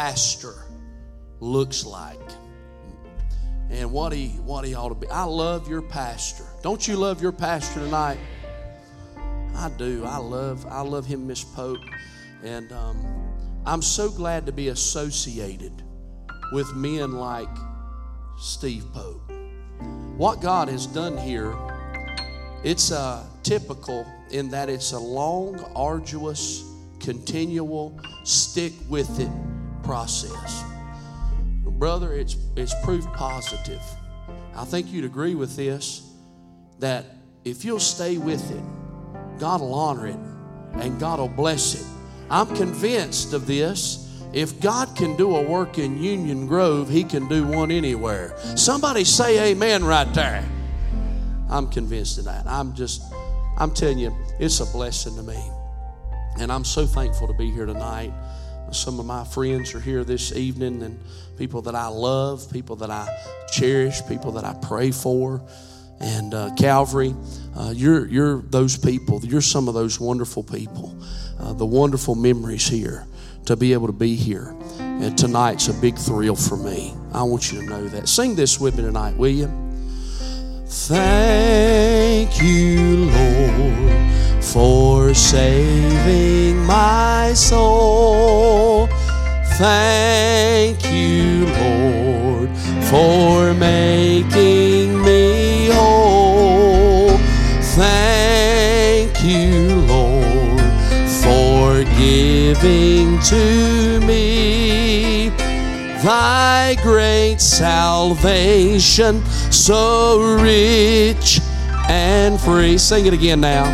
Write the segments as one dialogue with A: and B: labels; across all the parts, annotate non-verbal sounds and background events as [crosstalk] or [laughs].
A: pastor looks like and what he what he ought to be. I love your pastor. Don't you love your pastor tonight? I do. I love I love him, Miss Pope, and um, I'm so glad to be associated with men like Steve Pope. What God has done here, it's uh, typical in that it's a long, arduous, continual, stick with it process. Brother, it's, it's proof positive. I think you'd agree with this that if you'll stay with it, God will honor it and God will bless it. I'm convinced of this. If God can do a work in Union Grove, He can do one anywhere. Somebody say amen right there. I'm convinced of that. I'm just, I'm telling you, it's a blessing to me. And I'm so thankful to be here tonight. Some of my friends are here this evening, and people that I love, people that I cherish, people that I pray for. And uh, Calvary, uh, you're, you're those people. You're some of those wonderful people. Uh, the wonderful memories here to be able to be here. And tonight's a big thrill for me. I want you to know that. Sing this with me tonight, will you? Thank you, Lord, for saving my soul. Thank you, Lord, for making me whole. Thank you, Lord, for giving to me thy great salvation, so rich and free. Sing it again now.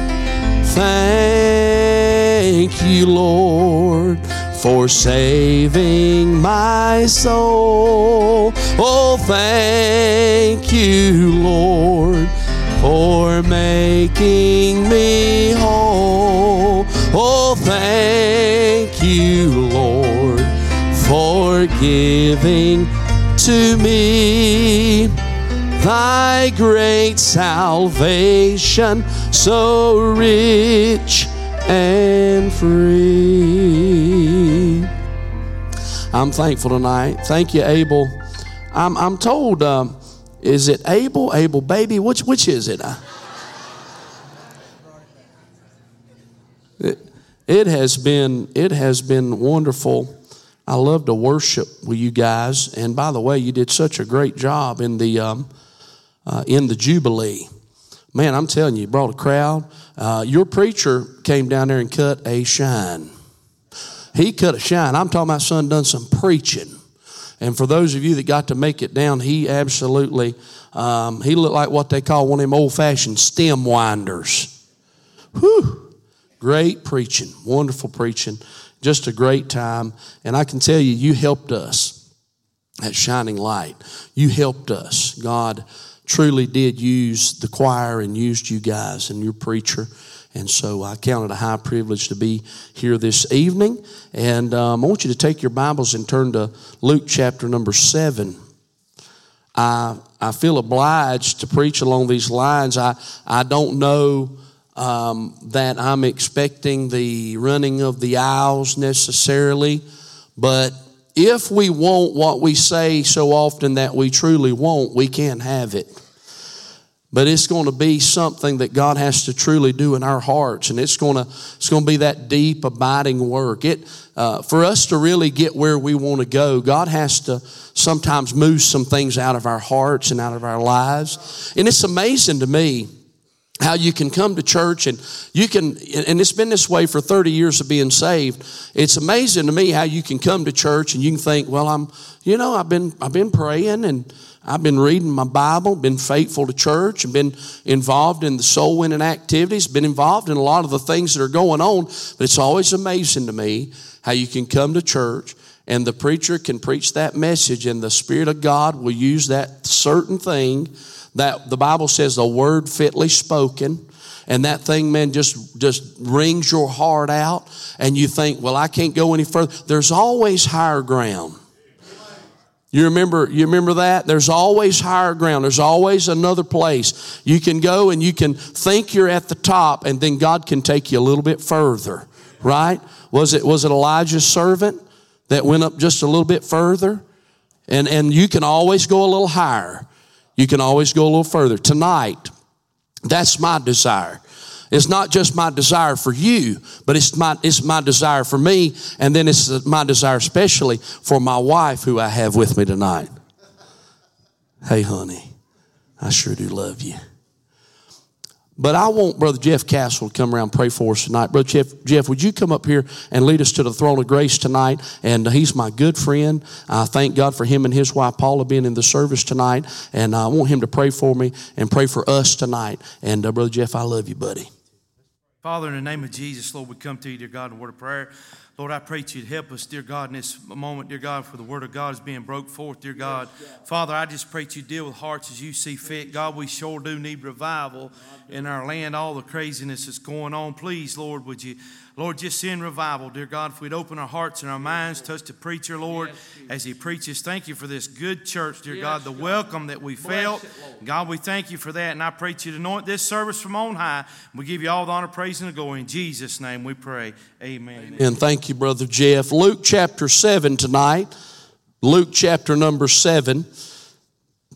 A: Thank you, Lord for saving my soul. Oh, thank you, Lord, for making me whole. Oh, thank you, Lord, for giving to me thy great salvation, so rich and free. I'm thankful tonight. Thank you, Abel. I'm, I'm told, um, is it Abel? Abel, baby? Which, which is it? it? It has been it has been wonderful. I love to worship with you guys. And by the way, you did such a great job in the um, uh, in the Jubilee. Man, I'm telling you, you brought a crowd. Uh, your preacher came down there and cut a shine. He cut a shine. I'm talking about son done some preaching. And for those of you that got to make it down, he absolutely, um, he looked like what they call one of them old fashioned stem winders. Whew. Great preaching, wonderful preaching, just a great time. And I can tell you, you helped us at Shining Light. You helped us. God truly did use the choir and used you guys and your preacher. And so I count it a high privilege to be here this evening. And um, I want you to take your Bibles and turn to Luke chapter number seven. I, I feel obliged to preach along these lines. I, I don't know um, that I'm expecting the running of the aisles necessarily, but if we want what we say so often that we truly want, we can't have it. But it's going to be something that God has to truly do in our hearts, and it's going to it's going to be that deep, abiding work. It uh, for us to really get where we want to go, God has to sometimes move some things out of our hearts and out of our lives. And it's amazing to me how you can come to church and you can and it's been this way for 30 years of being saved. It's amazing to me how you can come to church and you can think well i'm you know i've been i've been praying and i've been reading my bible been faithful to church and been involved in the soul winning activities been involved in a lot of the things that are going on. But it's always amazing to me how you can come to church and the preacher can preach that message and the spirit of god will use that certain thing that the Bible says a word fitly spoken and that thing man just just rings your heart out and you think well i can't go any further. There's always higher ground. You remember you remember that? There's always higher ground. There's always another place. You can go and you can think you're at the top and then god can take you a little bit further right? Was it was it elijah's servant that went up just a little bit further. And, and you can always go a little higher. You can always go a little further. Tonight, that's my desire. It's not just my desire for you, but it's my, it's my desire for me. And then it's my desire especially for my wife who I have with me tonight. Hey, honey, I sure do love you. But I want Brother Jeff Castle to come around and pray for us tonight. Brother Jeff, Jeff, would you come up here and lead us to the throne of grace tonight? And he's my good friend. I thank God for him and his wife Paula being in the service tonight. And I want him to pray for me and pray for us tonight. And uh, Brother Jeff, I love you, buddy.
B: Father, in the name of Jesus, Lord, we come to you, dear God, in word of prayer. Lord, I pray that you'd help us, dear God, in this moment, dear God, for the word of God is being broke forth, dear God. Father, I just pray that you deal with hearts as you see fit. God, we sure do need revival in our land, all the craziness that's going on. Please, Lord, would you Lord, just send revival, dear God. If we'd open our hearts and our minds, to touch the preacher, Lord, as he preaches. Thank you for this good church, dear God, the welcome that we felt. God, we thank you for that. And I pray to you to anoint this service from on high. We give you all the honor, praise, and the glory. In Jesus' name we pray. Amen.
A: And thank you, Brother Jeff. Luke chapter 7 tonight. Luke chapter number 7.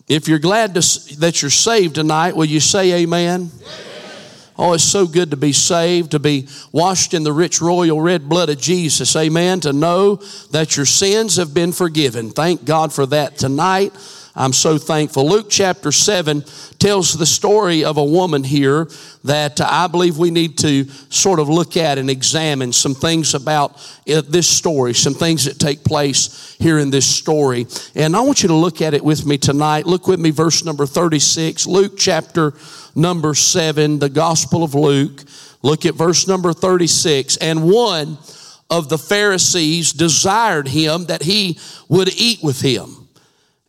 A: If you're glad to, that you're saved tonight, will you say amen? amen. Oh, it's so good to be saved, to be washed in the rich royal red blood of Jesus. Amen. To know that your sins have been forgiven. Thank God for that tonight. I'm so thankful. Luke chapter 7 tells the story of a woman here that I believe we need to sort of look at and examine some things about this story, some things that take place here in this story. And I want you to look at it with me tonight. Look with me, verse number 36, Luke chapter number 7, the Gospel of Luke. Look at verse number 36. And one of the Pharisees desired him that he would eat with him.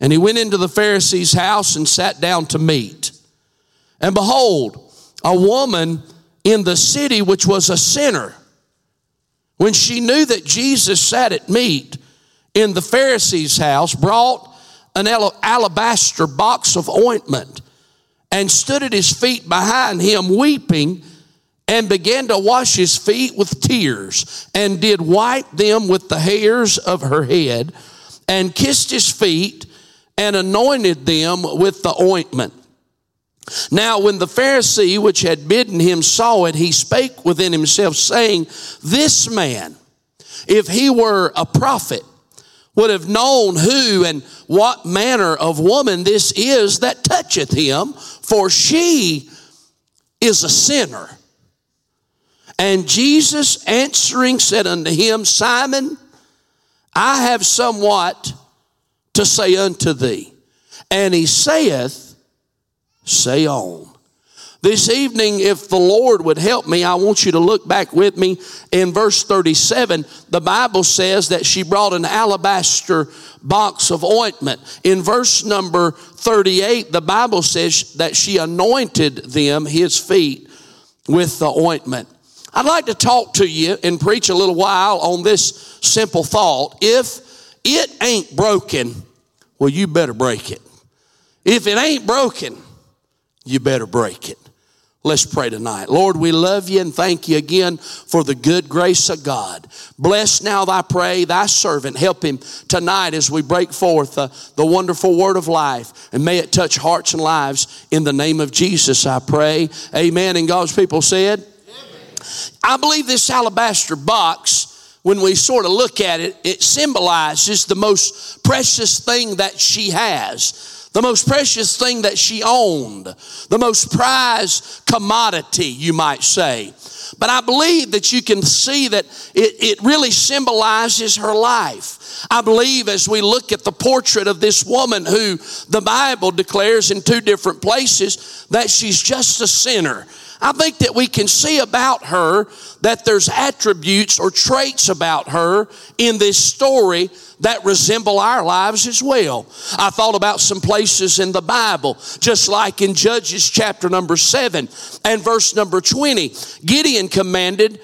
A: And he went into the Pharisee's house and sat down to meat. And behold, a woman in the city which was a sinner, when she knew that Jesus sat at meat in the Pharisee's house, brought an alabaster box of ointment and stood at his feet behind him, weeping, and began to wash his feet with tears, and did wipe them with the hairs of her head, and kissed his feet and anointed them with the ointment. Now, when the Pharisee which had bidden him saw it, he spake within himself, saying, This man, if he were a prophet, would have known who and what manner of woman this is that toucheth him, for she is a sinner. And Jesus answering said unto him, Simon, I have somewhat to say unto thee. And he saith, Say on. This evening, if the Lord would help me, I want you to look back with me in verse 37. The Bible says that she brought an alabaster box of ointment. In verse number 38, the Bible says that she anointed them, his feet, with the ointment. I'd like to talk to you and preach a little while on this simple thought. If it ain't broken, well, you better break it. If it ain't broken, you better break it. Let's pray tonight. Lord, we love you and thank you again for the good grace of God. Bless now, thy pray, thy servant. Help him tonight as we break forth uh, the wonderful word of life. And may it touch hearts and lives in the name of Jesus, I pray. Amen. And God's people said, Amen. I believe this alabaster box when we sort of look at it, it symbolizes the most precious thing that she has, the most precious thing that she owned, the most prized commodity, you might say. But I believe that you can see that it, it really symbolizes her life. I believe as we look at the portrait of this woman who the Bible declares in two different places that she's just a sinner. I think that we can see about her that there's attributes or traits about her in this story that resemble our lives as well. I thought about some places in the Bible, just like in Judges chapter number 7 and verse number 20. Gideon commanded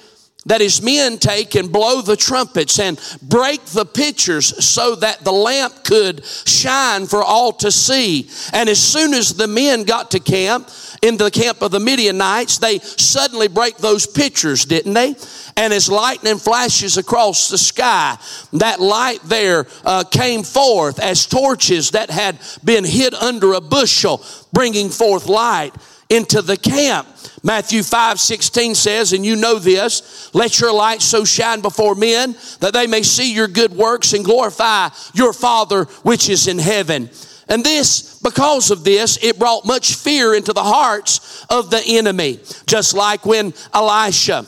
A: that his men take and blow the trumpets and break the pitchers so that the lamp could shine for all to see. And as soon as the men got to camp, in the camp of the Midianites, they suddenly break those pitchers, didn't they? And as lightning flashes across the sky, that light there uh, came forth as torches that had been hid under a bushel, bringing forth light into the camp. Matthew 5 16 says, and you know this, let your light so shine before men that they may see your good works and glorify your Father which is in heaven. And this, because of this, it brought much fear into the hearts of the enemy. Just like when Elisha,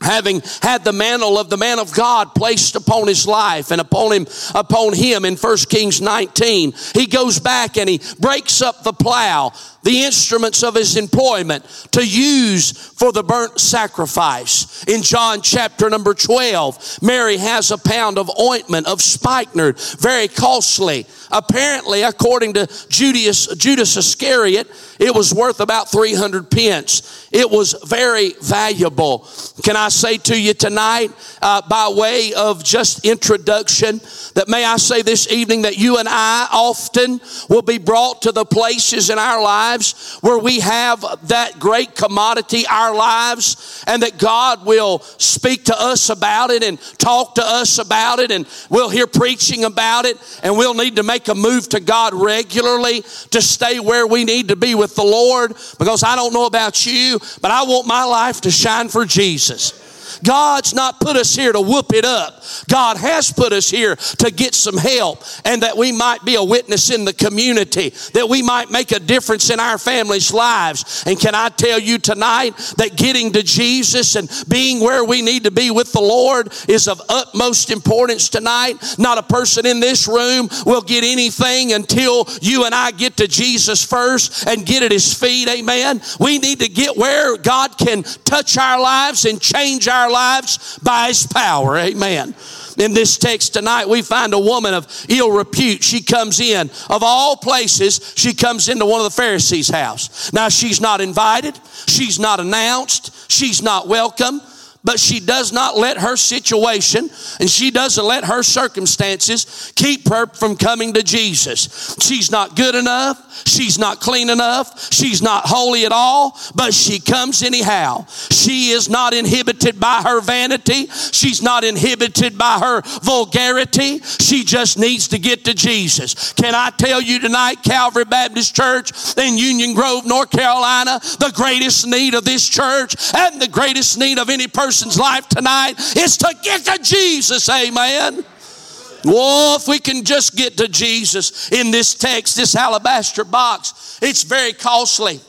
A: having had the mantle of the man of God placed upon his life and upon him, upon him in 1 Kings 19, he goes back and he breaks up the plow the instruments of his employment to use for the burnt sacrifice. In John chapter number 12, Mary has a pound of ointment of spikenard, very costly. Apparently, according to Judas, Judas Iscariot, it was worth about 300 pence. It was very valuable. Can I say to you tonight, uh, by way of just introduction, that may I say this evening that you and I often will be brought to the places in our lives where we have that great commodity, our lives, and that God will speak to us about it and talk to us about it, and we'll hear preaching about it, and we'll need to make a move to God regularly to stay where we need to be with the Lord because I don't know about you, but I want my life to shine for Jesus. God's not put us here to whoop it up. God has put us here to get some help and that we might be a witness in the community, that we might make a difference in our families' lives. And can I tell you tonight that getting to Jesus and being where we need to be with the Lord is of utmost importance tonight? Not a person in this room will get anything until you and I get to Jesus first and get at His feet. Amen. We need to get where God can touch our lives and change our lives by His power. Amen. In this text tonight, we find a woman of ill repute. She comes in, of all places, she comes into one of the Pharisees' house. Now, she's not invited, she's not announced, she's not welcome but she does not let her situation and she doesn't let her circumstances keep her from coming to Jesus. She's not good enough. She's not clean enough. She's not holy at all, but she comes anyhow. She is not inhibited by her vanity. She's not inhibited by her vulgarity. She just needs to get to Jesus. Can I tell you tonight, Calvary Baptist Church in Union Grove, North Carolina, the greatest need of this church and the greatest need of any person person's life tonight is to get to Jesus. Amen. Well, if we can just get to Jesus in this text, this alabaster box, it's very costly.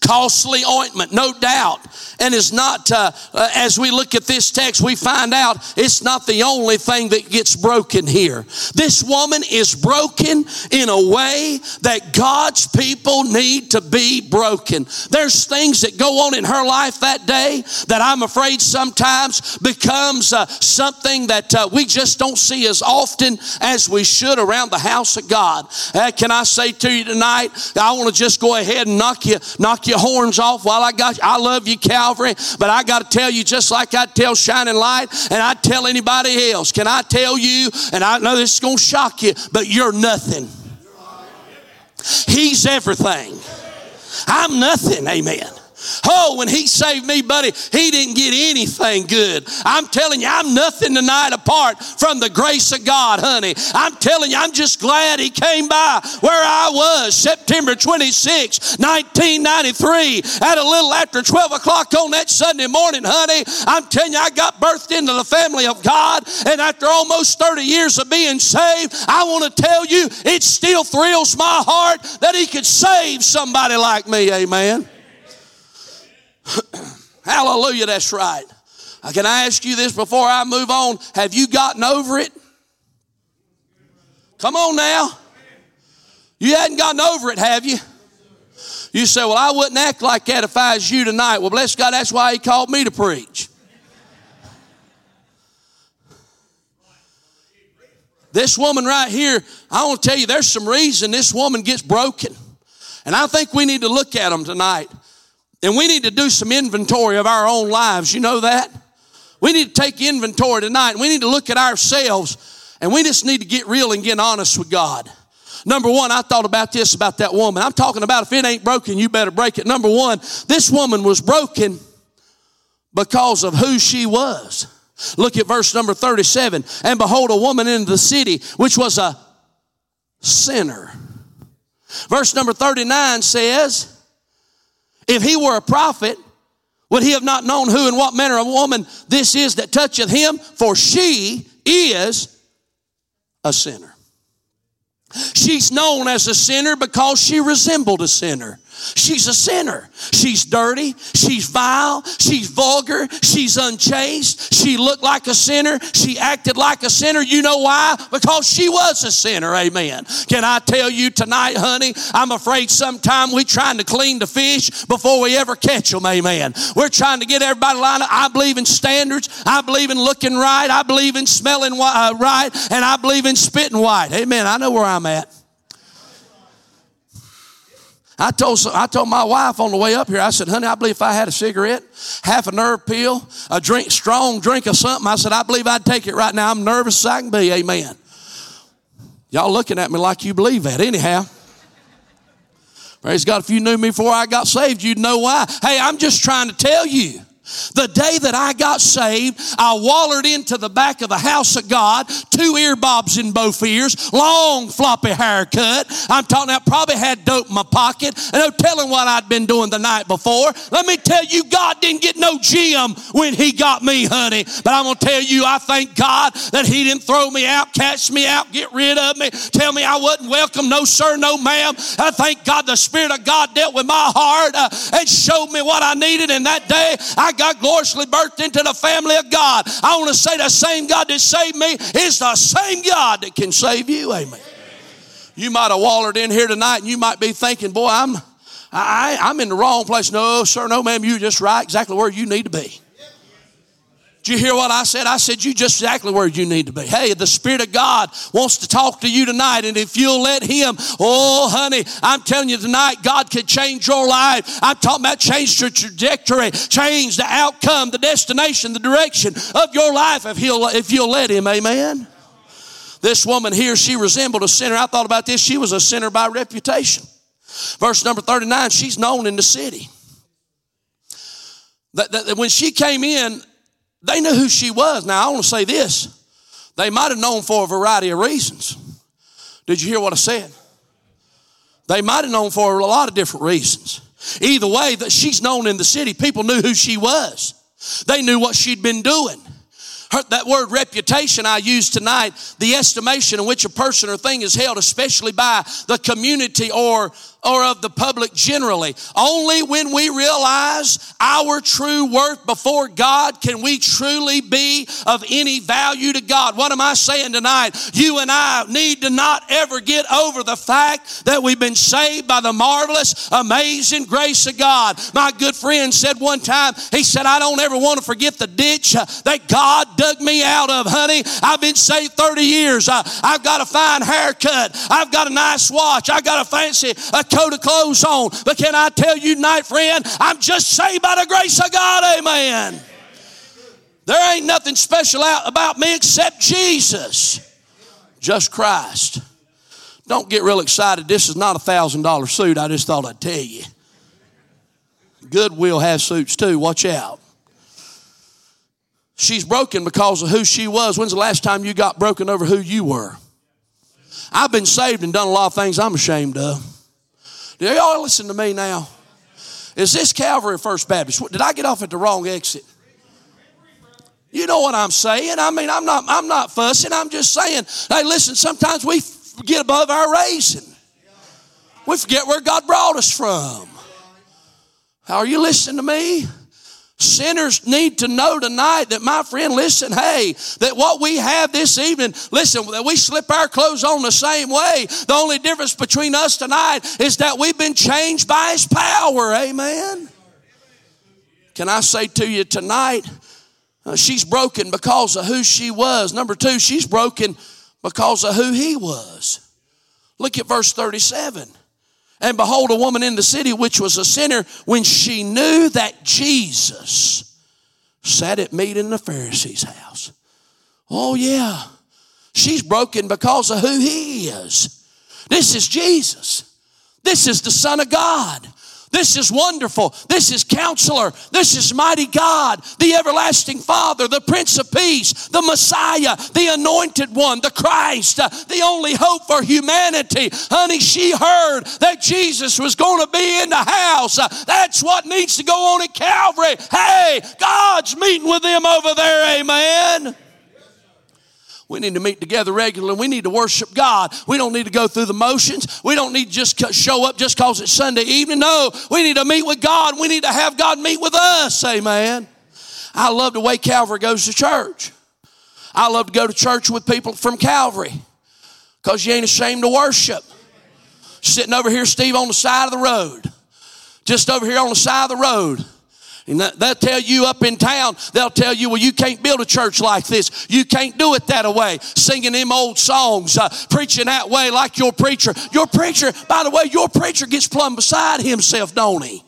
A: Costly ointment, no doubt. And is not, uh, uh, as we look at this text, we find out it's not the only thing that gets broken here. This woman is broken in a way that God's people need to be broken. There's things that go on in her life that day that I'm afraid sometimes becomes uh, something that uh, we just don't see as often as we should around the house of God. Uh, can I say to you tonight, I want to just go ahead and knock you, knock your horns off while I got you. I love you, Calvary, but I got to tell you just like I tell Shining Light and I tell anybody else. Can I tell you, and I know this is going to shock you, but you're nothing. He's everything. I'm nothing. Amen. Oh, when he saved me, buddy, he didn't get anything good. I'm telling you, I'm nothing tonight apart from the grace of God, honey. I'm telling you, I'm just glad he came by where I was September 26, 1993, at a little after 12 o'clock on that Sunday morning, honey. I'm telling you, I got birthed into the family of God, and after almost 30 years of being saved, I want to tell you, it still thrills my heart that he could save somebody like me. Amen. [clears throat] Hallelujah, that's right. Uh, can I ask you this before I move on? Have you gotten over it? Come on now. You hadn't gotten over it, have you? You say, Well, I wouldn't act like that if I was you tonight. Well, bless God, that's why He called me to preach. This woman right here, I want to tell you, there's some reason this woman gets broken. And I think we need to look at them tonight. And we need to do some inventory of our own lives. You know that? We need to take inventory tonight. We need to look at ourselves and we just need to get real and get honest with God. Number one, I thought about this about that woman. I'm talking about if it ain't broken, you better break it. Number one, this woman was broken because of who she was. Look at verse number 37. And behold, a woman in the city, which was a sinner. Verse number 39 says, If he were a prophet, would he have not known who and what manner of woman this is that toucheth him? For she is a sinner. She's known as a sinner because she resembled a sinner. She's a sinner. She's dirty. She's vile. She's vulgar. She's unchaste. She looked like a sinner. She acted like a sinner. You know why? Because she was a sinner. Amen. Can I tell you tonight, honey? I'm afraid sometime we're trying to clean the fish before we ever catch them. Amen. We're trying to get everybody lined up. I believe in standards. I believe in looking right. I believe in smelling uh, right. And I believe in spitting white. Amen. I know where I'm at. I told, I told my wife on the way up here, I said, honey, I believe if I had a cigarette, half a nerve pill, a drink, strong drink of something, I said, I believe I'd take it right now. I'm nervous as I can be. Amen. Y'all looking at me like you believe that. Anyhow. Praise God. If you knew me before I got saved, you'd know why. Hey, I'm just trying to tell you. The day that I got saved, I wallered into the back of the house of God, two earbobs in both ears, long floppy haircut. I'm talking, I probably had dope in my pocket, no telling what I'd been doing the night before. Let me tell you, God didn't get no gym when He got me, honey. But I'm gonna tell you, I thank God that He didn't throw me out, catch me out, get rid of me, tell me I wasn't welcome. No, sir, no, ma'am. I thank God the Spirit of God dealt with my heart uh, and showed me what I needed. And that day, I got gloriously birthed into the family of God. I want to say the same God that saved me is the same God that can save you. Amen. You might have wallered in here tonight and you might be thinking, boy, I'm, I, I'm in the wrong place. No, sir, no, ma'am, you're just right exactly where you need to be. Did you hear what I said? I said, You just exactly where you need to be. Hey, the Spirit of God wants to talk to you tonight, and if you'll let Him, oh, honey, I'm telling you tonight, God can change your life. I'm talking about change your trajectory, change the outcome, the destination, the direction of your life if, he'll, if you'll let Him. Amen. This woman here, she resembled a sinner. I thought about this. She was a sinner by reputation. Verse number 39, she's known in the city. That, that, that when she came in, they knew who she was. Now, I want to say this. They might have known for a variety of reasons. Did you hear what I said? They might have known for a lot of different reasons. Either way, that she's known in the city, people knew who she was. They knew what she'd been doing. Her, that word reputation I use tonight, the estimation in which a person or thing is held, especially by the community or or of the public generally. Only when we realize our true worth before God can we truly be of any value to God. What am I saying tonight? You and I need to not ever get over the fact that we've been saved by the marvelous, amazing grace of God. My good friend said one time, he said, I don't ever want to forget the ditch that God dug me out of, honey. I've been saved 30 years. I, have got a fine haircut. I've got a nice watch. I've got a fancy a coat of clothes on. But can I tell you tonight, friend, I'm just saved by the grace of God. Amen. There ain't nothing special out about me except Jesus. Just Christ. Don't get real excited. This is not a thousand dollar suit. I just thought I'd tell you. Goodwill has suits too. Watch out. She's broken because of who she was. When's the last time you got broken over who you were? I've been saved and done a lot of things I'm ashamed of. Do y'all listen to me now? Is this Calvary First Baptist? Did I get off at the wrong exit? You know what I'm saying? I mean, I'm not, I'm not fussing. I'm just saying, hey, listen, sometimes we get above our raising. We forget where God brought us from. How are you listening to me? Sinners need to know tonight that, my friend, listen, hey, that what we have this evening, listen, that we slip our clothes on the same way. The only difference between us tonight is that we've been changed by His power. Amen. Can I say to you tonight, uh, she's broken because of who she was. Number two, she's broken because of who he was. Look at verse 37. And behold, a woman in the city which was a sinner, when she knew that Jesus, sat at meat in the Pharisee's house. Oh, yeah. She's broken because of who he is. This is Jesus. This is the Son of God. This is wonderful. This is counselor. This is mighty God, the everlasting Father, the Prince of Peace, the Messiah, the anointed one, the Christ, uh, the only hope for humanity. Honey, she heard that Jesus was going to be in the house. Uh, that's what needs to go on at Calvary. Hey, God's meeting with them over there. Amen. We need to meet together regularly. We need to worship God. We don't need to go through the motions. We don't need to just show up just because it's Sunday evening. No, we need to meet with God. We need to have God meet with us. Amen. I love the way Calvary goes to church. I love to go to church with people from Calvary because you ain't ashamed to worship. Sitting over here, Steve, on the side of the road. Just over here on the side of the road and they'll tell you up in town, they'll tell you, well, you can't build a church like this. You can't do it that way. Singing them old songs, uh, preaching that way like your preacher. Your preacher, by the way, your preacher gets plumb beside himself, don't he?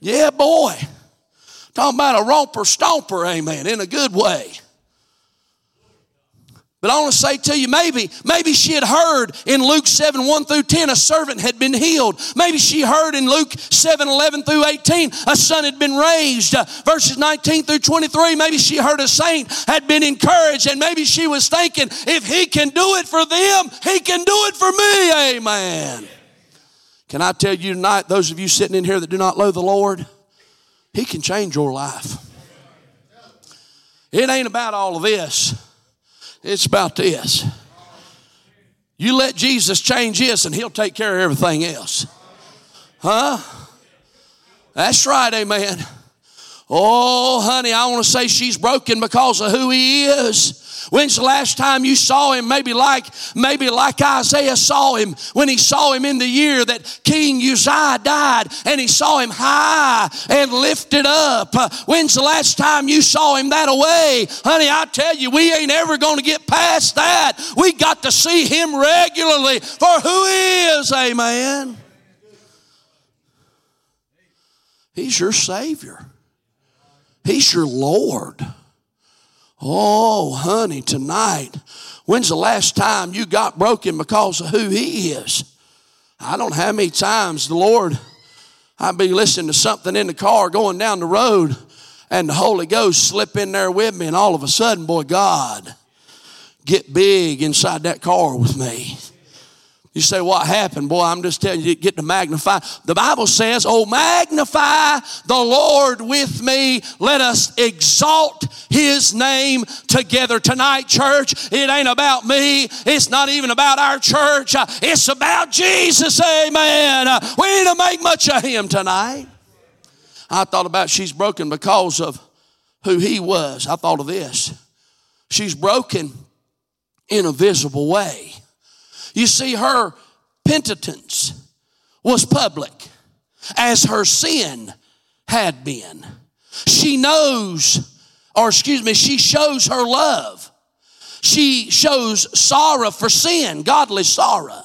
A: Yeah, boy. Talking about a romper stomper, amen, in a good way. But I want to say to you, maybe, maybe she had heard in Luke 7, 1 through 10, a servant had been healed. Maybe she heard in Luke 7, 11 through 18, a son had been raised. Uh, verses 19 through 23, maybe she heard a saint had been encouraged. And maybe she was thinking, if he can do it for them, he can do it for me. Amen. Can I tell you tonight, those of you sitting in here that do not know the Lord, he can change your life. It ain't about all of this. It's about this. You let Jesus change this and he'll take care of everything else. Huh? That's right, amen. Oh, honey, I want to say she's broken because of who he is. When's the last time you saw him? Maybe like, maybe like Isaiah saw him when he saw him in the year that King Uzziah died and he saw him high and lifted up. Uh, when's the last time you saw him that away? Honey, I tell you, we ain't ever going to get past that. We got to see him regularly for who he is. Amen. He's your Savior. He's your Lord. Oh, honey, tonight, when's the last time you got broken because of who He is? I don't know how many times the Lord, I'd be listening to something in the car going down the road, and the Holy Ghost slip in there with me, and all of a sudden, boy, God, get big inside that car with me. You say, What happened? Boy, I'm just telling you, get to magnify. The Bible says, Oh, magnify the Lord with me. Let us exalt his name together tonight, church. It ain't about me, it's not even about our church, uh, it's about Jesus. Amen. Uh, we need to make much of him tonight. I thought about she's broken because of who he was. I thought of this. She's broken in a visible way. You see, her penitence was public as her sin had been. She knows, or excuse me, she shows her love. She shows sorrow for sin, godly sorrow,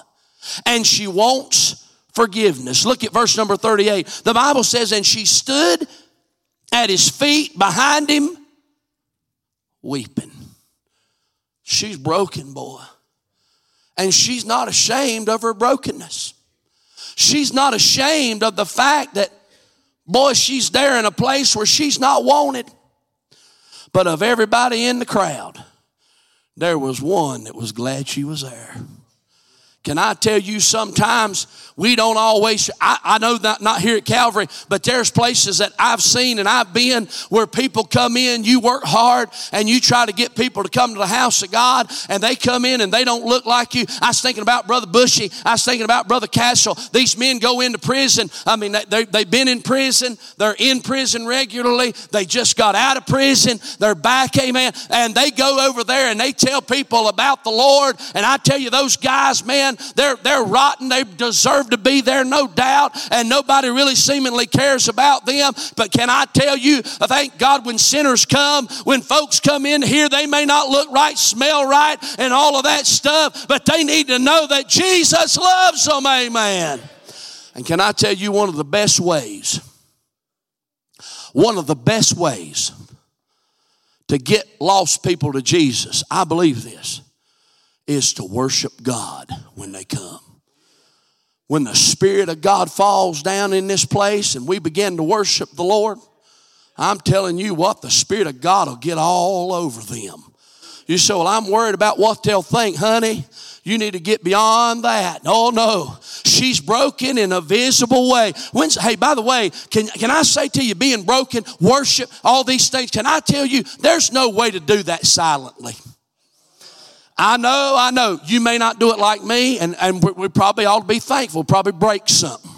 A: and she wants forgiveness. Look at verse number 38. The Bible says, And she stood at his feet behind him, weeping. She's broken, boy. And she's not ashamed of her brokenness. She's not ashamed of the fact that, boy, she's there in a place where she's not wanted. But of everybody in the crowd, there was one that was glad she was there. Can I tell you, sometimes we don't always, I, I, know that not here at Calvary, but there's places that I've seen and I've been where people come in, you work hard and you try to get people to come to the house of God and they come in and they don't look like you. I was thinking about Brother Bushy. I was thinking about Brother Castle. These men go into prison. I mean, they, they've been in prison. They're in prison regularly. They just got out of prison. They're back, amen. And they go over there and they tell people about the Lord. And I tell you, those guys, man, they're, they're rotten. They deserve to be there, no doubt, and nobody really seemingly cares about them. But can I tell you, thank God when sinners come, when folks come in here, they may not look right, smell right, and all of that stuff, but they need to know that Jesus loves them, amen. And can I tell you one of the best ways? one of the best ways to get lost people to Jesus, I believe this, is to worship God when they come. When the Spirit of God falls down in this place and we begin to worship the Lord, I'm telling you what, the Spirit of God will get all over them. You say, Well, I'm worried about what they'll think, honey. You need to get beyond that. Oh no. She's broken in a visible way. When's, hey, by the way, can, can I say to you, being broken, worship, all these things, can I tell you, there's no way to do that silently. I know, I know, you may not do it like me, and, and we, we probably ought to be thankful, probably break something.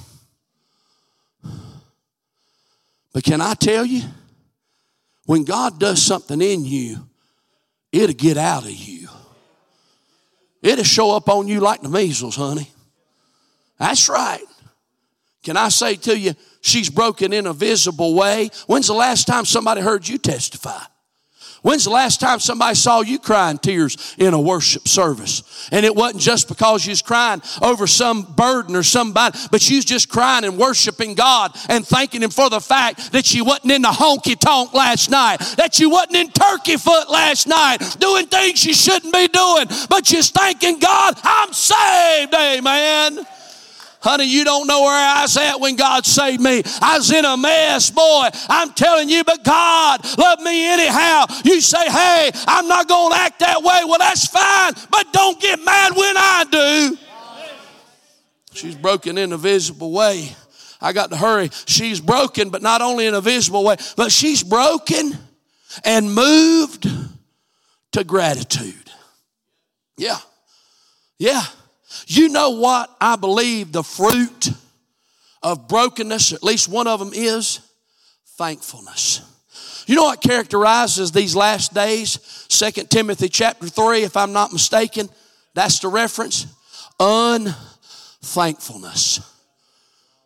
A: But can I tell you, when God does something in you, it'll get out of you. It'll show up on you like the measles, honey. That's right. Can I say to you, she's broken in a visible way? When's the last time somebody heard you testify? When's the last time somebody saw you crying tears in a worship service? And it wasn't just because you was crying over some burden or somebody, but you was just crying and worshiping God and thanking Him for the fact that you wasn't in the honky tonk last night, that you wasn't in turkey foot last night, doing things you shouldn't be doing, but you're thanking God, I'm saved, amen. Honey, you don't know where I was at when God saved me. I was in a mess, boy. I'm telling you, but God loved me anyhow. You say, hey, I'm not going to act that way. Well, that's fine, but don't get mad when I do. She's broken in a visible way. I got to hurry. She's broken, but not only in a visible way, but she's broken and moved to gratitude. Yeah. Yeah. You know what I believe the fruit of brokenness, at least one of them is? Thankfulness. You know what characterizes these last days? 2 Timothy chapter 3, if I'm not mistaken, that's the reference. Unthankfulness.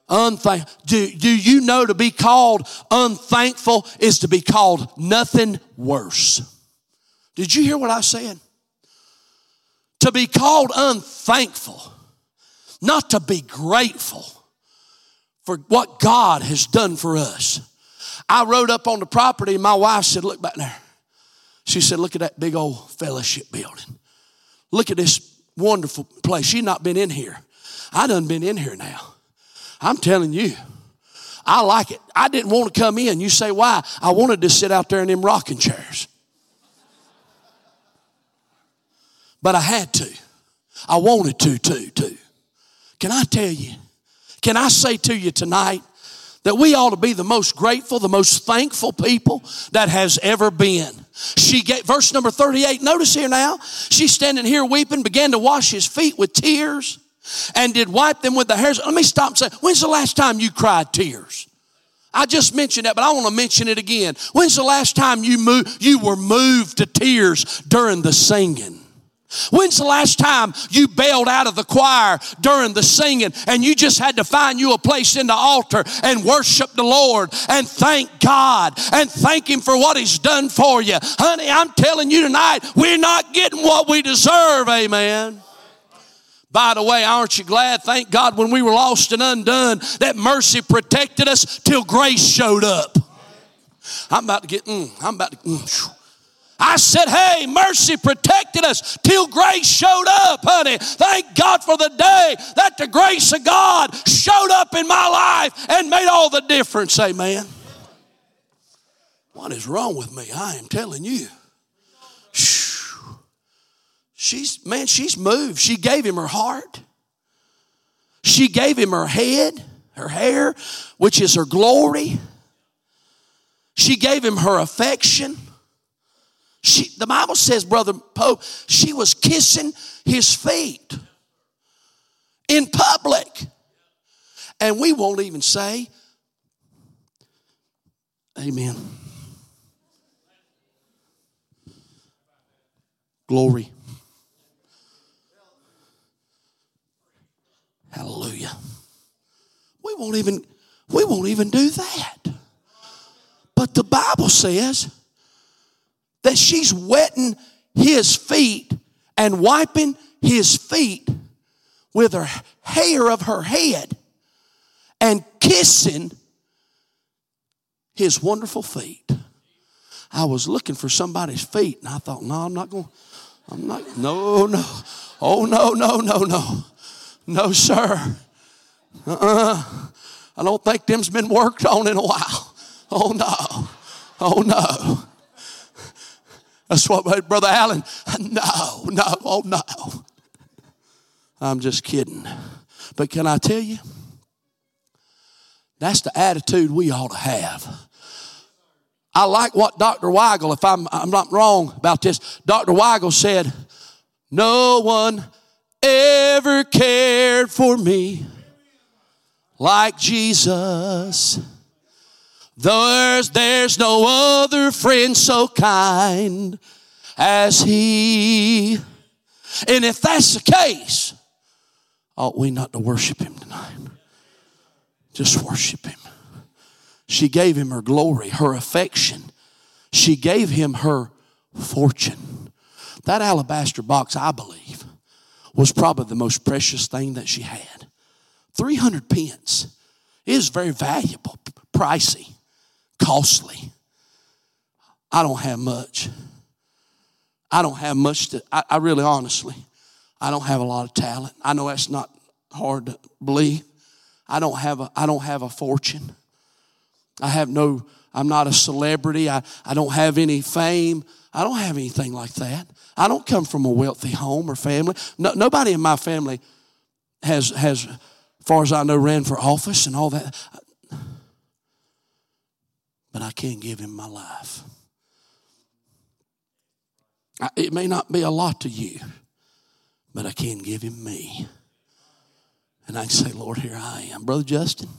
A: Unthank- do, do you know to be called unthankful is to be called nothing worse? Did you hear what I said? To be called unthankful, not to be grateful for what God has done for us. I rode up on the property and my wife said, Look back there. She said, Look at that big old fellowship building. Look at this wonderful place. She's not been in here. I done been in here now. I'm telling you, I like it. I didn't want to come in. You say, why? I wanted to sit out there in them rocking chairs. But I had to. I wanted to, too, too. Can I tell you? Can I say to you tonight that we ought to be the most grateful, the most thankful people that has ever been? She gave, verse number 38, notice here now, she's standing here weeping, began to wash his feet with tears and did wipe them with the hairs. Let me stop and say, when's the last time you cried tears? I just mentioned that, but I want to mention it again. When's the last time you moved, you were moved to tears during the singing? When's the last time you bailed out of the choir during the singing and you just had to find you a place in the altar and worship the Lord and thank God and thank Him for what He's done for you? Honey, I'm telling you tonight, we're not getting what we deserve, amen. By the way, aren't you glad? Thank God when we were lost and undone that mercy protected us till grace showed up. I'm about to get, mm, I'm about to, mm, I said, hey, mercy protected us till grace showed up, honey. Thank God for the day that the grace of God showed up in my life and made all the difference, amen. What is wrong with me? I am telling you. She's, man, she's moved. She gave him her heart. She gave him her head, her hair, which is her glory. She gave him her affection. She, the Bible says, Brother Pope, she was kissing his feet in public. And we won't even say, Amen. Glory. Hallelujah. We won't even we won't even do that. But the Bible says that she's wetting his feet and wiping his feet with her hair of her head and kissing his wonderful feet. I was looking for somebody's feet, and I thought, no, I'm not going. I'm not. No, no. Oh no, no, no, no, no, sir. Uh-uh. I don't think them's been worked on in a while. Oh no. Oh no. That's what my Brother Allen. No, no, oh no. I'm just kidding. But can I tell you? That's the attitude we ought to have. I like what Dr. Weigle, if I'm, I'm not wrong about this, Dr. Weigle said, No one ever cared for me like Jesus. There's, there's no other friend so kind as he. And if that's the case, ought we not to worship him tonight? Just worship him. She gave him her glory, her affection. She gave him her fortune. That alabaster box, I believe, was probably the most precious thing that she had. 300 pence is very valuable, pricey, costly. I don't have much. I don't have much to, I, I really honestly, I don't have a lot of talent. I know that's not hard to believe. I don't have a, I don't have a fortune. I have no, I'm not a celebrity. I, I don't have any fame. I don't have anything like that. I don't come from a wealthy home or family. No, nobody in my family has, has, as far as I know, ran for office and all that. But I can give him my life. It may not be a lot to you, but I can give him me. And I can say, Lord, here I am. Brother Justin,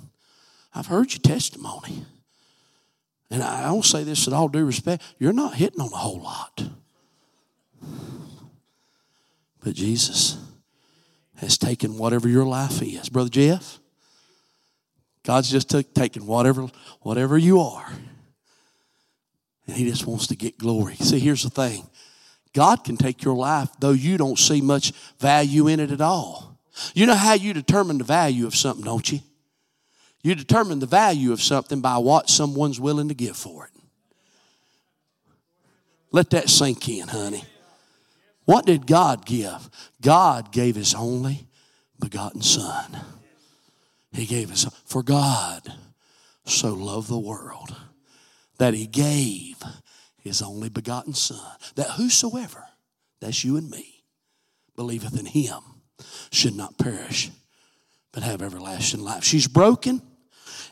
A: I've heard your testimony. And I don't say this with all due respect. You're not hitting on a whole lot. But Jesus has taken whatever your life is. Brother Jeff, God's just took, taken whatever, whatever you are. And He just wants to get glory. See, here's the thing God can take your life, though you don't see much value in it at all. You know how you determine the value of something, don't you? You determine the value of something by what someone's willing to give for it. Let that sink in, honey. What did God give? God gave His only begotten Son. He gave His, for God so loved the world that He gave His only begotten Son, that whosoever, that's you and me, believeth in Him should not perish, but have everlasting life. She's broken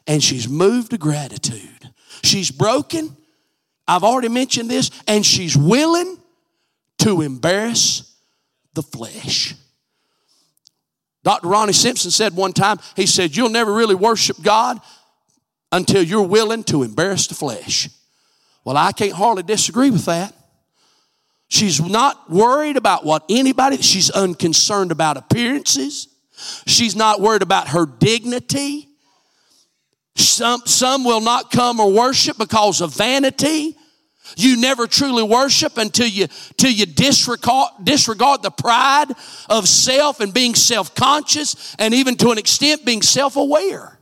A: and she's moved to gratitude. She's broken. I've already mentioned this, and she's willing to embarrass the flesh. Dr. Ronnie Simpson said one time, he said, You'll never really worship God until you're willing to embarrass the flesh. Well, I can't hardly disagree with that. She's not worried about what anybody, she's unconcerned about appearances. She's not worried about her dignity. Some, some will not come or worship because of vanity. You never truly worship until you, till you disregard, disregard the pride of self and being self conscious and even to an extent being self aware.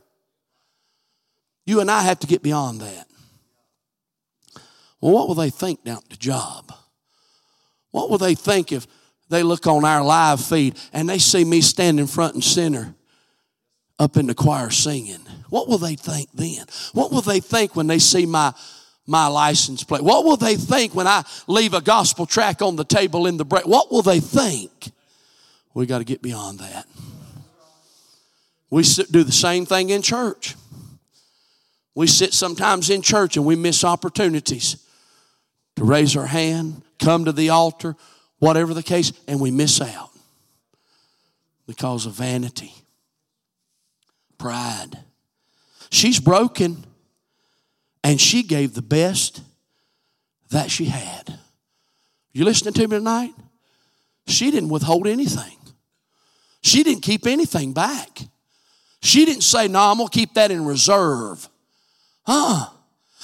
A: You and I have to get beyond that. Well, what will they think down at the job? What will they think if they look on our live feed and they see me standing front and center up in the choir singing? What will they think then? What will they think when they see my my license plate? What will they think when I leave a gospel track on the table in the break? What will they think? We got to get beyond that. We do the same thing in church. We sit sometimes in church and we miss opportunities to raise our hand, come to the altar, whatever the case, and we miss out because of vanity, pride. She's broken, and she gave the best that she had. You listening to me tonight? She didn't withhold anything. She didn't keep anything back. She didn't say, "No, I'm gonna keep that in reserve." Huh?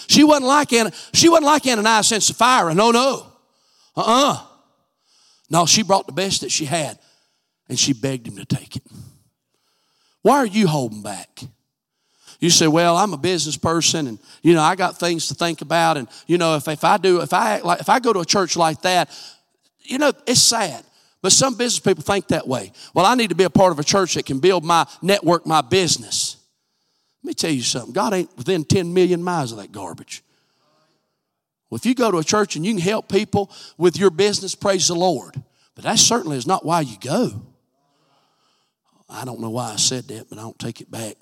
A: She wasn't like Anna, she wasn't like Ananias and Sapphira. No, no. Uh-uh. No, she brought the best that she had, and she begged him to take it. Why are you holding back? You say, well, I'm a business person and, you know, I got things to think about. And, you know, if, if I do, if I act like, if I go to a church like that, you know, it's sad. But some business people think that way. Well, I need to be a part of a church that can build my network, my business. Let me tell you something. God ain't within 10 million miles of that garbage. Well, if you go to a church and you can help people with your business, praise the Lord. But that certainly is not why you go. I don't know why I said that, but I don't take it back.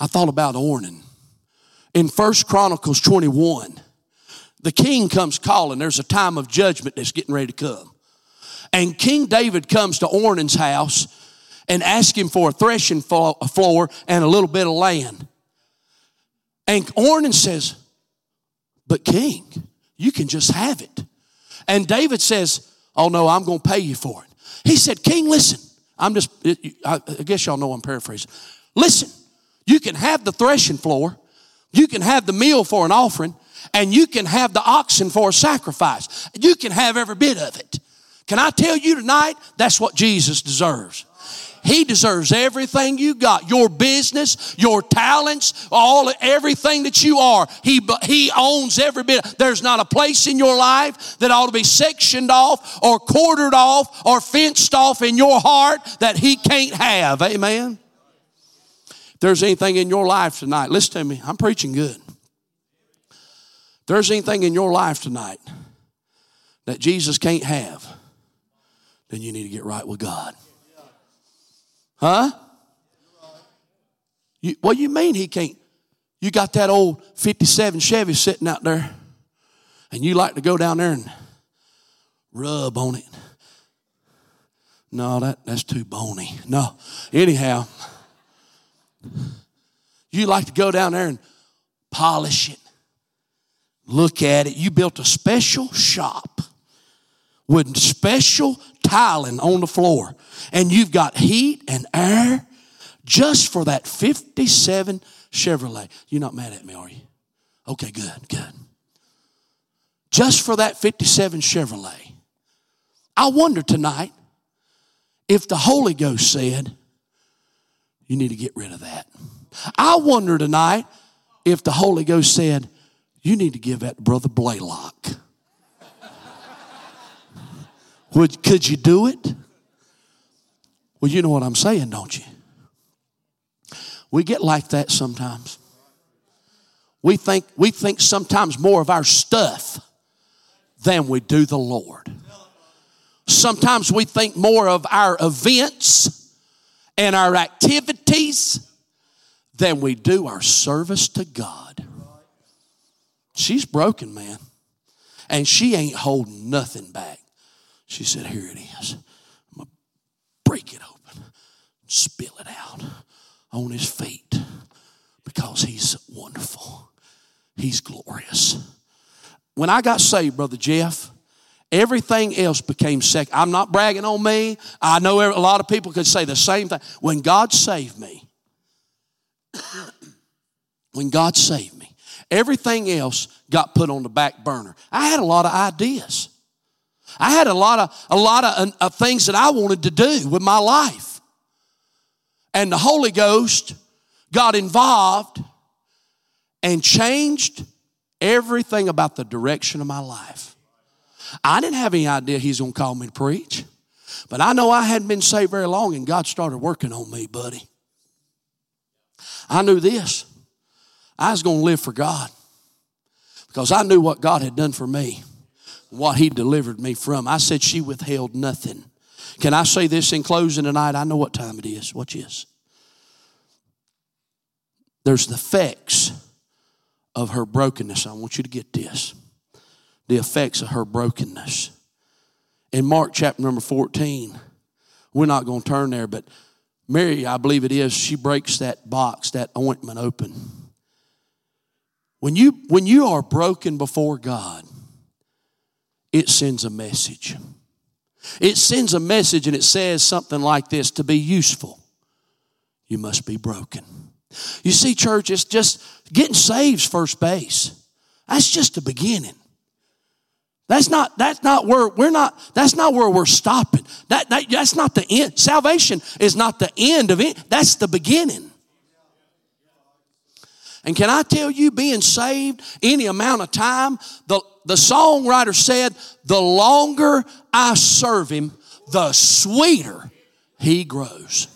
A: I thought about Ornan. In First Chronicles 21, the king comes calling. There's a time of judgment that's getting ready to come. And King David comes to Ornan's house and asks him for a threshing floor and a little bit of land. And Ornan says, But king, you can just have it. And David says, Oh no, I'm going to pay you for it. He said, King, listen. I'm just, I guess y'all know I'm paraphrasing. Listen, you can have the threshing floor, you can have the meal for an offering, and you can have the oxen for a sacrifice. You can have every bit of it. Can I tell you tonight? That's what Jesus deserves. He deserves everything you got. Your business, your talents, all everything that you are. He he owns every bit. There's not a place in your life that ought to be sectioned off or quartered off or fenced off in your heart that he can't have. Amen. If there's anything in your life tonight, listen to me. I'm preaching good. If there's anything in your life tonight that Jesus can't have, then you need to get right with God. Huh? You, what do you mean he can't? You got that old 57 Chevy sitting out there, and you like to go down there and rub on it. No, that, that's too bony. No. Anyhow, you like to go down there and polish it, look at it. You built a special shop with special tiling on the floor and you've got heat and air just for that 57 Chevrolet. You're not mad at me, are you? Okay, good, good. Just for that 57 Chevrolet. I wonder tonight if the Holy Ghost said, you need to get rid of that. I wonder tonight if the Holy Ghost said, you need to give that to brother Blaylock. [laughs] Would, could you do it? Well, you know what I'm saying, don't you? We get like that sometimes. We think, we think sometimes more of our stuff than we do the Lord. Sometimes we think more of our events and our activities than we do our service to God. She's broken, man. And she ain't holding nothing back. She said, Here it is. I'm going to break it open, spill it out on his feet because he's wonderful. He's glorious. When I got saved, Brother Jeff, everything else became second. I'm not bragging on me. I know a lot of people could say the same thing. When God saved me, [coughs] when God saved me, everything else got put on the back burner. I had a lot of ideas. I had a lot of a lot of, things that I wanted to do with my life. And the Holy Ghost got involved and changed everything about the direction of my life. I didn't have any idea he's going to call me to preach. But I know I hadn't been saved very long and God started working on me, buddy. I knew this. I was going to live for God because I knew what God had done for me what he delivered me from. I said she withheld nothing. Can I say this in closing tonight? I know what time it is. Watch this. There's the effects of her brokenness. I want you to get this. The effects of her brokenness. In Mark chapter number 14, we're not going to turn there, but Mary, I believe it is, she breaks that box, that ointment open. When you, when you are broken before God, it sends a message. It sends a message and it says something like this to be useful, you must be broken. You see, church, it's just getting saved's first base. That's just the beginning. That's not, that's not where we're not, that's not where we're stopping. That, that, that's not the end. Salvation is not the end of it. That's the beginning. And can I tell you, being saved any amount of time, the, the songwriter said, the longer I serve him, the sweeter he grows.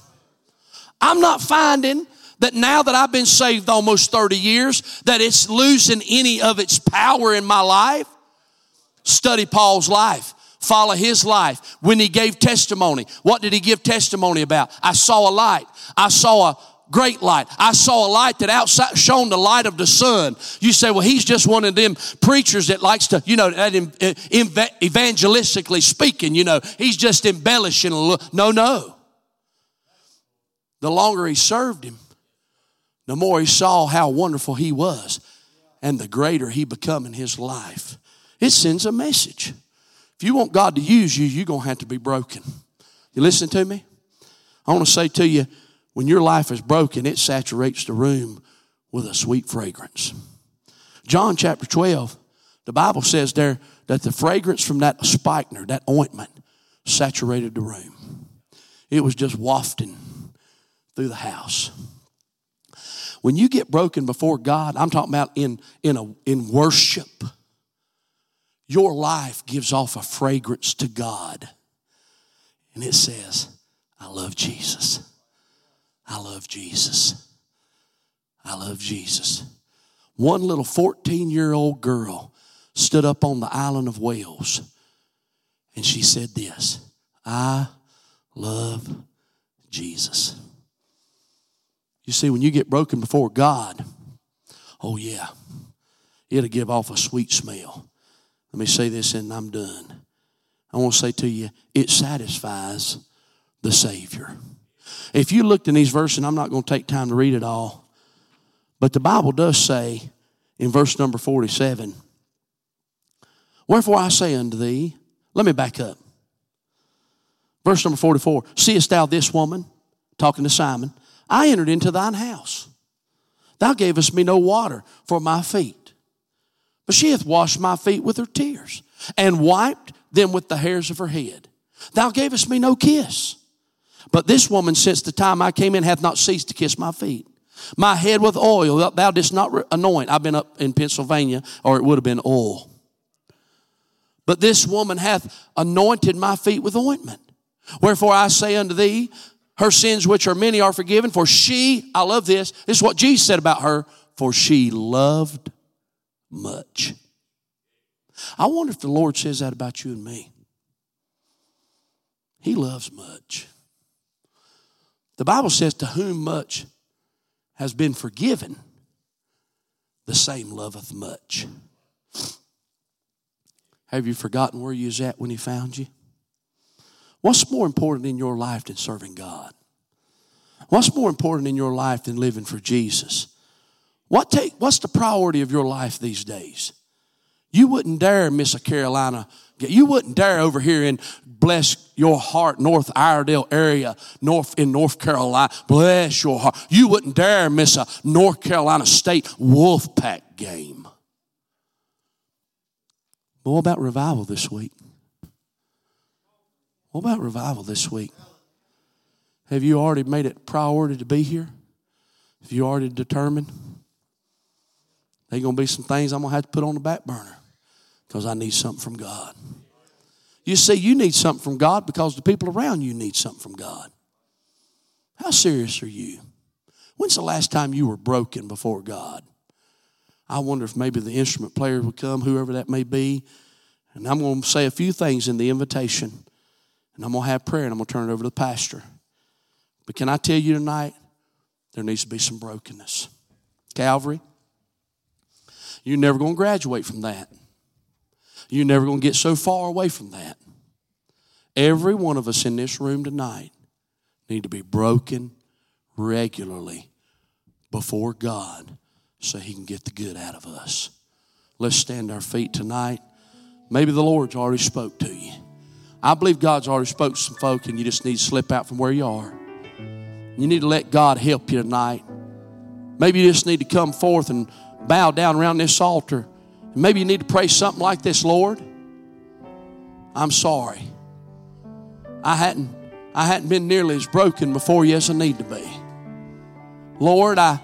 A: I'm not finding that now that I've been saved almost 30 years, that it's losing any of its power in my life. Study Paul's life. Follow his life. When he gave testimony, what did he give testimony about? I saw a light. I saw a great light. I saw a light that outside shone the light of the sun. You say, well, he's just one of them preachers that likes to, you know, that eh, evangelistically speaking, you know, he's just embellishing a little. No, no. The longer he served him, the more he saw how wonderful he was and the greater he become in his life. It sends a message. If you want God to use you, you're going to have to be broken. You listen to me? I want to say to you, when your life is broken, it saturates the room with a sweet fragrance. John chapter 12, the Bible says there that the fragrance from that spikenard, that ointment, saturated the room. It was just wafting through the house. When you get broken before God, I'm talking about in, in, a, in worship, your life gives off a fragrance to God. And it says, I love Jesus. I love Jesus. I love Jesus. One little 14 year old girl stood up on the island of Wales and she said this I love Jesus. You see, when you get broken before God, oh yeah, it'll give off a sweet smell. Let me say this and I'm done. I want to say to you, it satisfies the Savior. If you looked in these verses, and I'm not going to take time to read it all, but the Bible does say in verse number 47, Wherefore I say unto thee, let me back up. Verse number 44, Seest thou this woman, talking to Simon, I entered into thine house. Thou gavest me no water for my feet, but she hath washed my feet with her tears and wiped them with the hairs of her head. Thou gavest me no kiss. But this woman, since the time I came in, hath not ceased to kiss my feet. My head with oil, thou didst not anoint. I've been up in Pennsylvania, or it would have been oil. But this woman hath anointed my feet with ointment. Wherefore I say unto thee, her sins which are many are forgiven, for she, I love this, this is what Jesus said about her, for she loved much. I wonder if the Lord says that about you and me. He loves much. The Bible says, To whom much has been forgiven, the same loveth much. Have you forgotten where you was at when he found you? What's more important in your life than serving God? What's more important in your life than living for Jesus? What take, what's the priority of your life these days? You wouldn't dare miss a Carolina you wouldn't dare over here and bless your heart, North Iredell area, North in North Carolina. Bless your heart. You wouldn't dare miss a North Carolina State Wolfpack game. But what about revival this week? What about revival this week? Have you already made it priority to be here? Have you already determined? There's going to be some things I'm going to have to put on the back burner because I need something from God. You see, you need something from God because the people around you need something from God. How serious are you? When's the last time you were broken before God? I wonder if maybe the instrument player would come, whoever that may be. And I'm going to say a few things in the invitation. And I'm going to have prayer and I'm going to turn it over to the pastor. But can I tell you tonight, there needs to be some brokenness. Calvary, you're never going to graduate from that. You're never going to get so far away from that. Every one of us in this room tonight need to be broken regularly before God so He can get the good out of us. Let's stand our feet tonight. Maybe the Lord's already spoke to you. I believe God's already spoke to some folk and you just need to slip out from where you are. You need to let God help you tonight. Maybe you just need to come forth and bow down around this altar Maybe you need to pray something like this Lord, I'm sorry. I hadn't, I hadn't been nearly as broken before you as I need to be. Lord, I,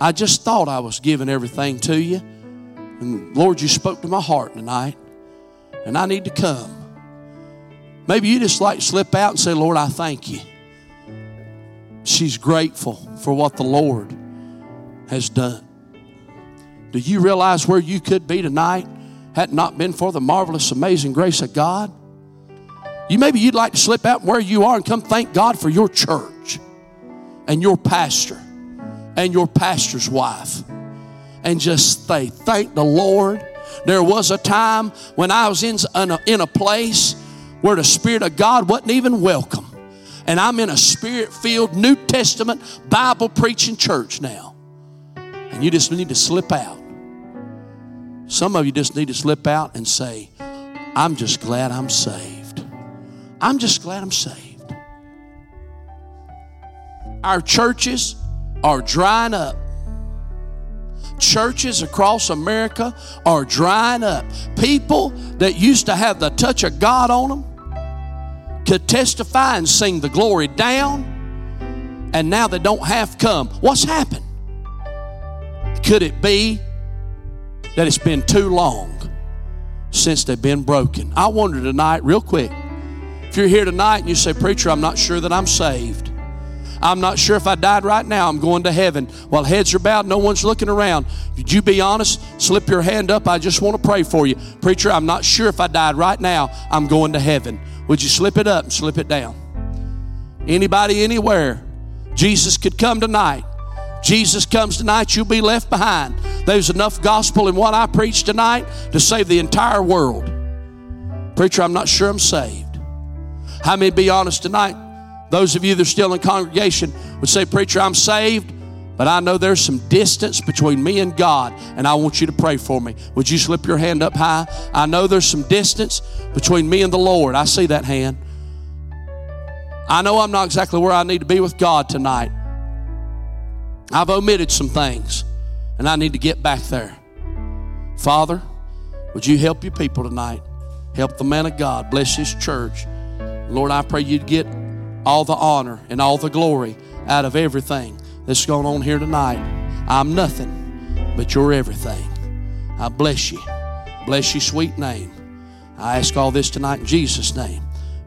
A: I just thought I was giving everything to you. And Lord, you spoke to my heart tonight, and I need to come. Maybe you just like slip out and say, Lord, I thank you. She's grateful for what the Lord has done. Do you realize where you could be tonight had not been for the marvelous, amazing grace of God? You maybe you'd like to slip out where you are and come thank God for your church and your pastor and your pastor's wife and just say, Thank the Lord. There was a time when I was in, in, a, in a place where the Spirit of God wasn't even welcome. And I'm in a spirit filled New Testament Bible preaching church now. And you just need to slip out. Some of you just need to slip out and say, I'm just glad I'm saved. I'm just glad I'm saved. Our churches are drying up. Churches across America are drying up. People that used to have the touch of God on them could testify and sing the glory down, and now they don't have come. What's happened? Could it be that it's been too long since they've been broken? I wonder tonight, real quick, if you're here tonight and you say, Preacher, I'm not sure that I'm saved. I'm not sure if I died right now, I'm going to heaven. While heads are bowed, no one's looking around. Would you be honest? Slip your hand up. I just want to pray for you. Preacher, I'm not sure if I died right now, I'm going to heaven. Would you slip it up and slip it down? Anybody, anywhere? Jesus could come tonight. Jesus comes tonight, you'll be left behind. There's enough gospel in what I preach tonight to save the entire world. Preacher, I'm not sure I'm saved. How many be honest tonight? Those of you that are still in congregation would say, Preacher, I'm saved, but I know there's some distance between me and God, and I want you to pray for me. Would you slip your hand up high? I know there's some distance between me and the Lord. I see that hand. I know I'm not exactly where I need to be with God tonight. I've omitted some things, and I need to get back there. Father, would you help your people tonight? Help the man of God. Bless his church. Lord, I pray you'd get all the honor and all the glory out of everything that's going on here tonight. I'm nothing, but you're everything. I bless you. Bless your sweet name. I ask all this tonight in Jesus' name.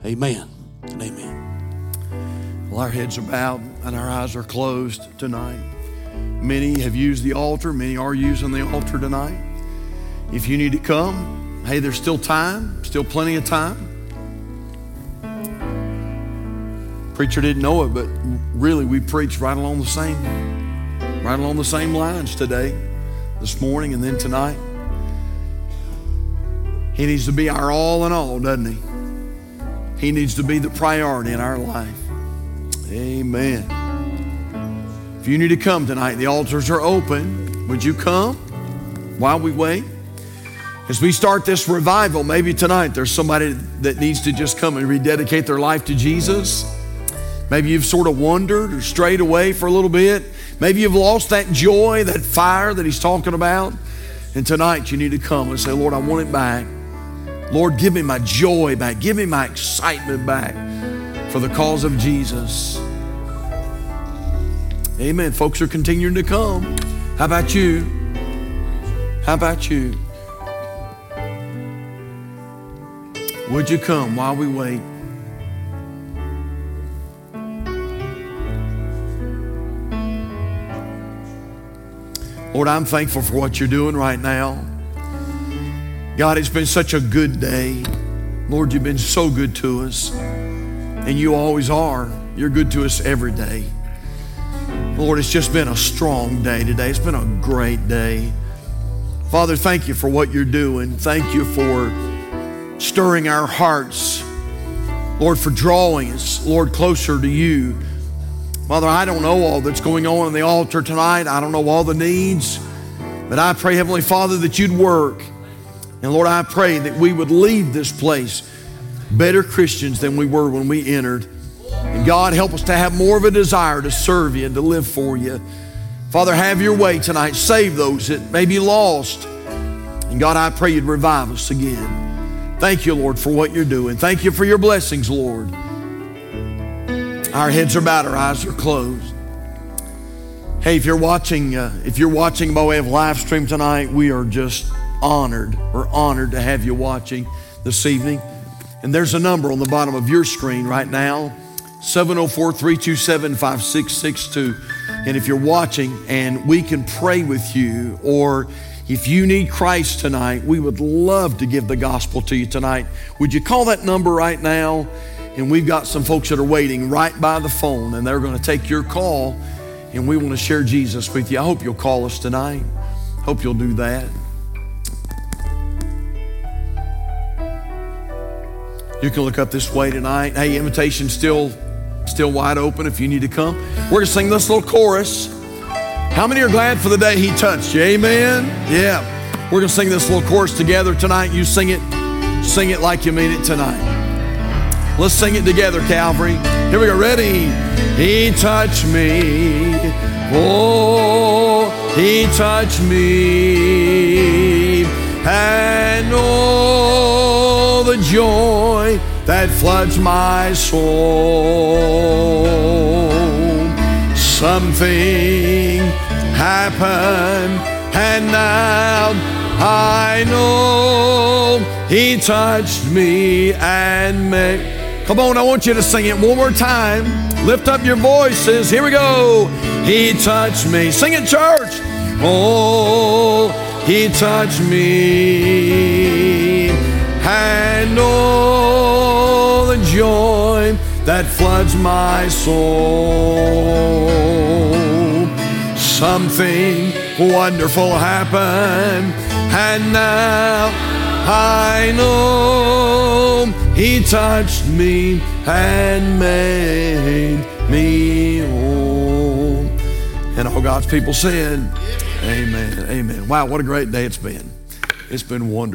A: Amen and amen.
C: Our heads are bowed and our eyes are closed tonight. Many have used the altar, many are using the altar tonight. If you need to come, hey, there's still time, still plenty of time. Preacher didn't know it, but really we preached right along the same, right along the same lines today, this morning, and then tonight. He needs to be our all in all, doesn't he? He needs to be the priority in our life. Amen. If you need to come tonight, the altars are open. Would you come while we wait? As we start this revival, maybe tonight there's somebody that needs to just come and rededicate their life to Jesus. Maybe you've sort of wandered or strayed away for a little bit. Maybe you've lost that joy, that fire that he's talking about. And tonight you need to come and say, Lord, I want it back. Lord, give me my joy back. Give me my excitement back for the cause of Jesus. Amen. Folks are continuing to come. How about you? How about you? Would you come while we wait? Lord, I'm thankful for what you're doing right now. God, it's been such a good day. Lord, you've been so good to us. And you always are. You're good to us every day. Lord, it's just been a strong day today. It's been a great day. Father, thank you for what you're doing. Thank you for stirring our hearts. Lord, for drawing us, Lord, closer to you. Father, I don't know all that's going on in the altar tonight. I don't know all the needs. But I pray, Heavenly Father, that you'd work. And Lord, I pray that we would leave this place better Christians than we were when we entered. And God, help us to have more of a desire to serve you and to live for you. Father, have your way tonight. Save those that may be lost. And God, I pray you'd revive us again. Thank you, Lord, for what you're doing. Thank you for your blessings, Lord. Our heads are bowed, our eyes are closed. Hey, if you're watching, uh, if you're watching by way of live stream tonight, we are just honored. We're honored to have you watching this evening. And there's a number on the bottom of your screen right now 704 327 5662. And if you're watching and we can pray with you, or if you need Christ tonight, we would love to give the gospel to you tonight. Would you call that number right now? And we've got some folks that are waiting right by the phone, and they're going to take your call, and we want to share Jesus with you. I hope you'll call us tonight. Hope you'll do that. You can look up this way tonight. Hey, invitation still still wide open if you need to come. We're gonna sing this little chorus. How many are glad for the day he touched you? Amen. Yeah. We're gonna sing this little chorus together tonight. You sing it, sing it like you mean it tonight. Let's sing it together, Calvary. Here we go. Ready? He touched me. Oh, he touched me. And oh, the joy that floods my soul. Something happened, and now I know He touched me and made. Come on, I want you to sing it one more time. Lift up your voices. Here we go. He touched me. Sing it, church. Oh, He touched me. And oh, the joy that floods my soul. Something wonderful happened, and now I know He touched me and made me whole. And all God's people said, Amen. Amen. Wow, what a great day it's been. It's been wonderful.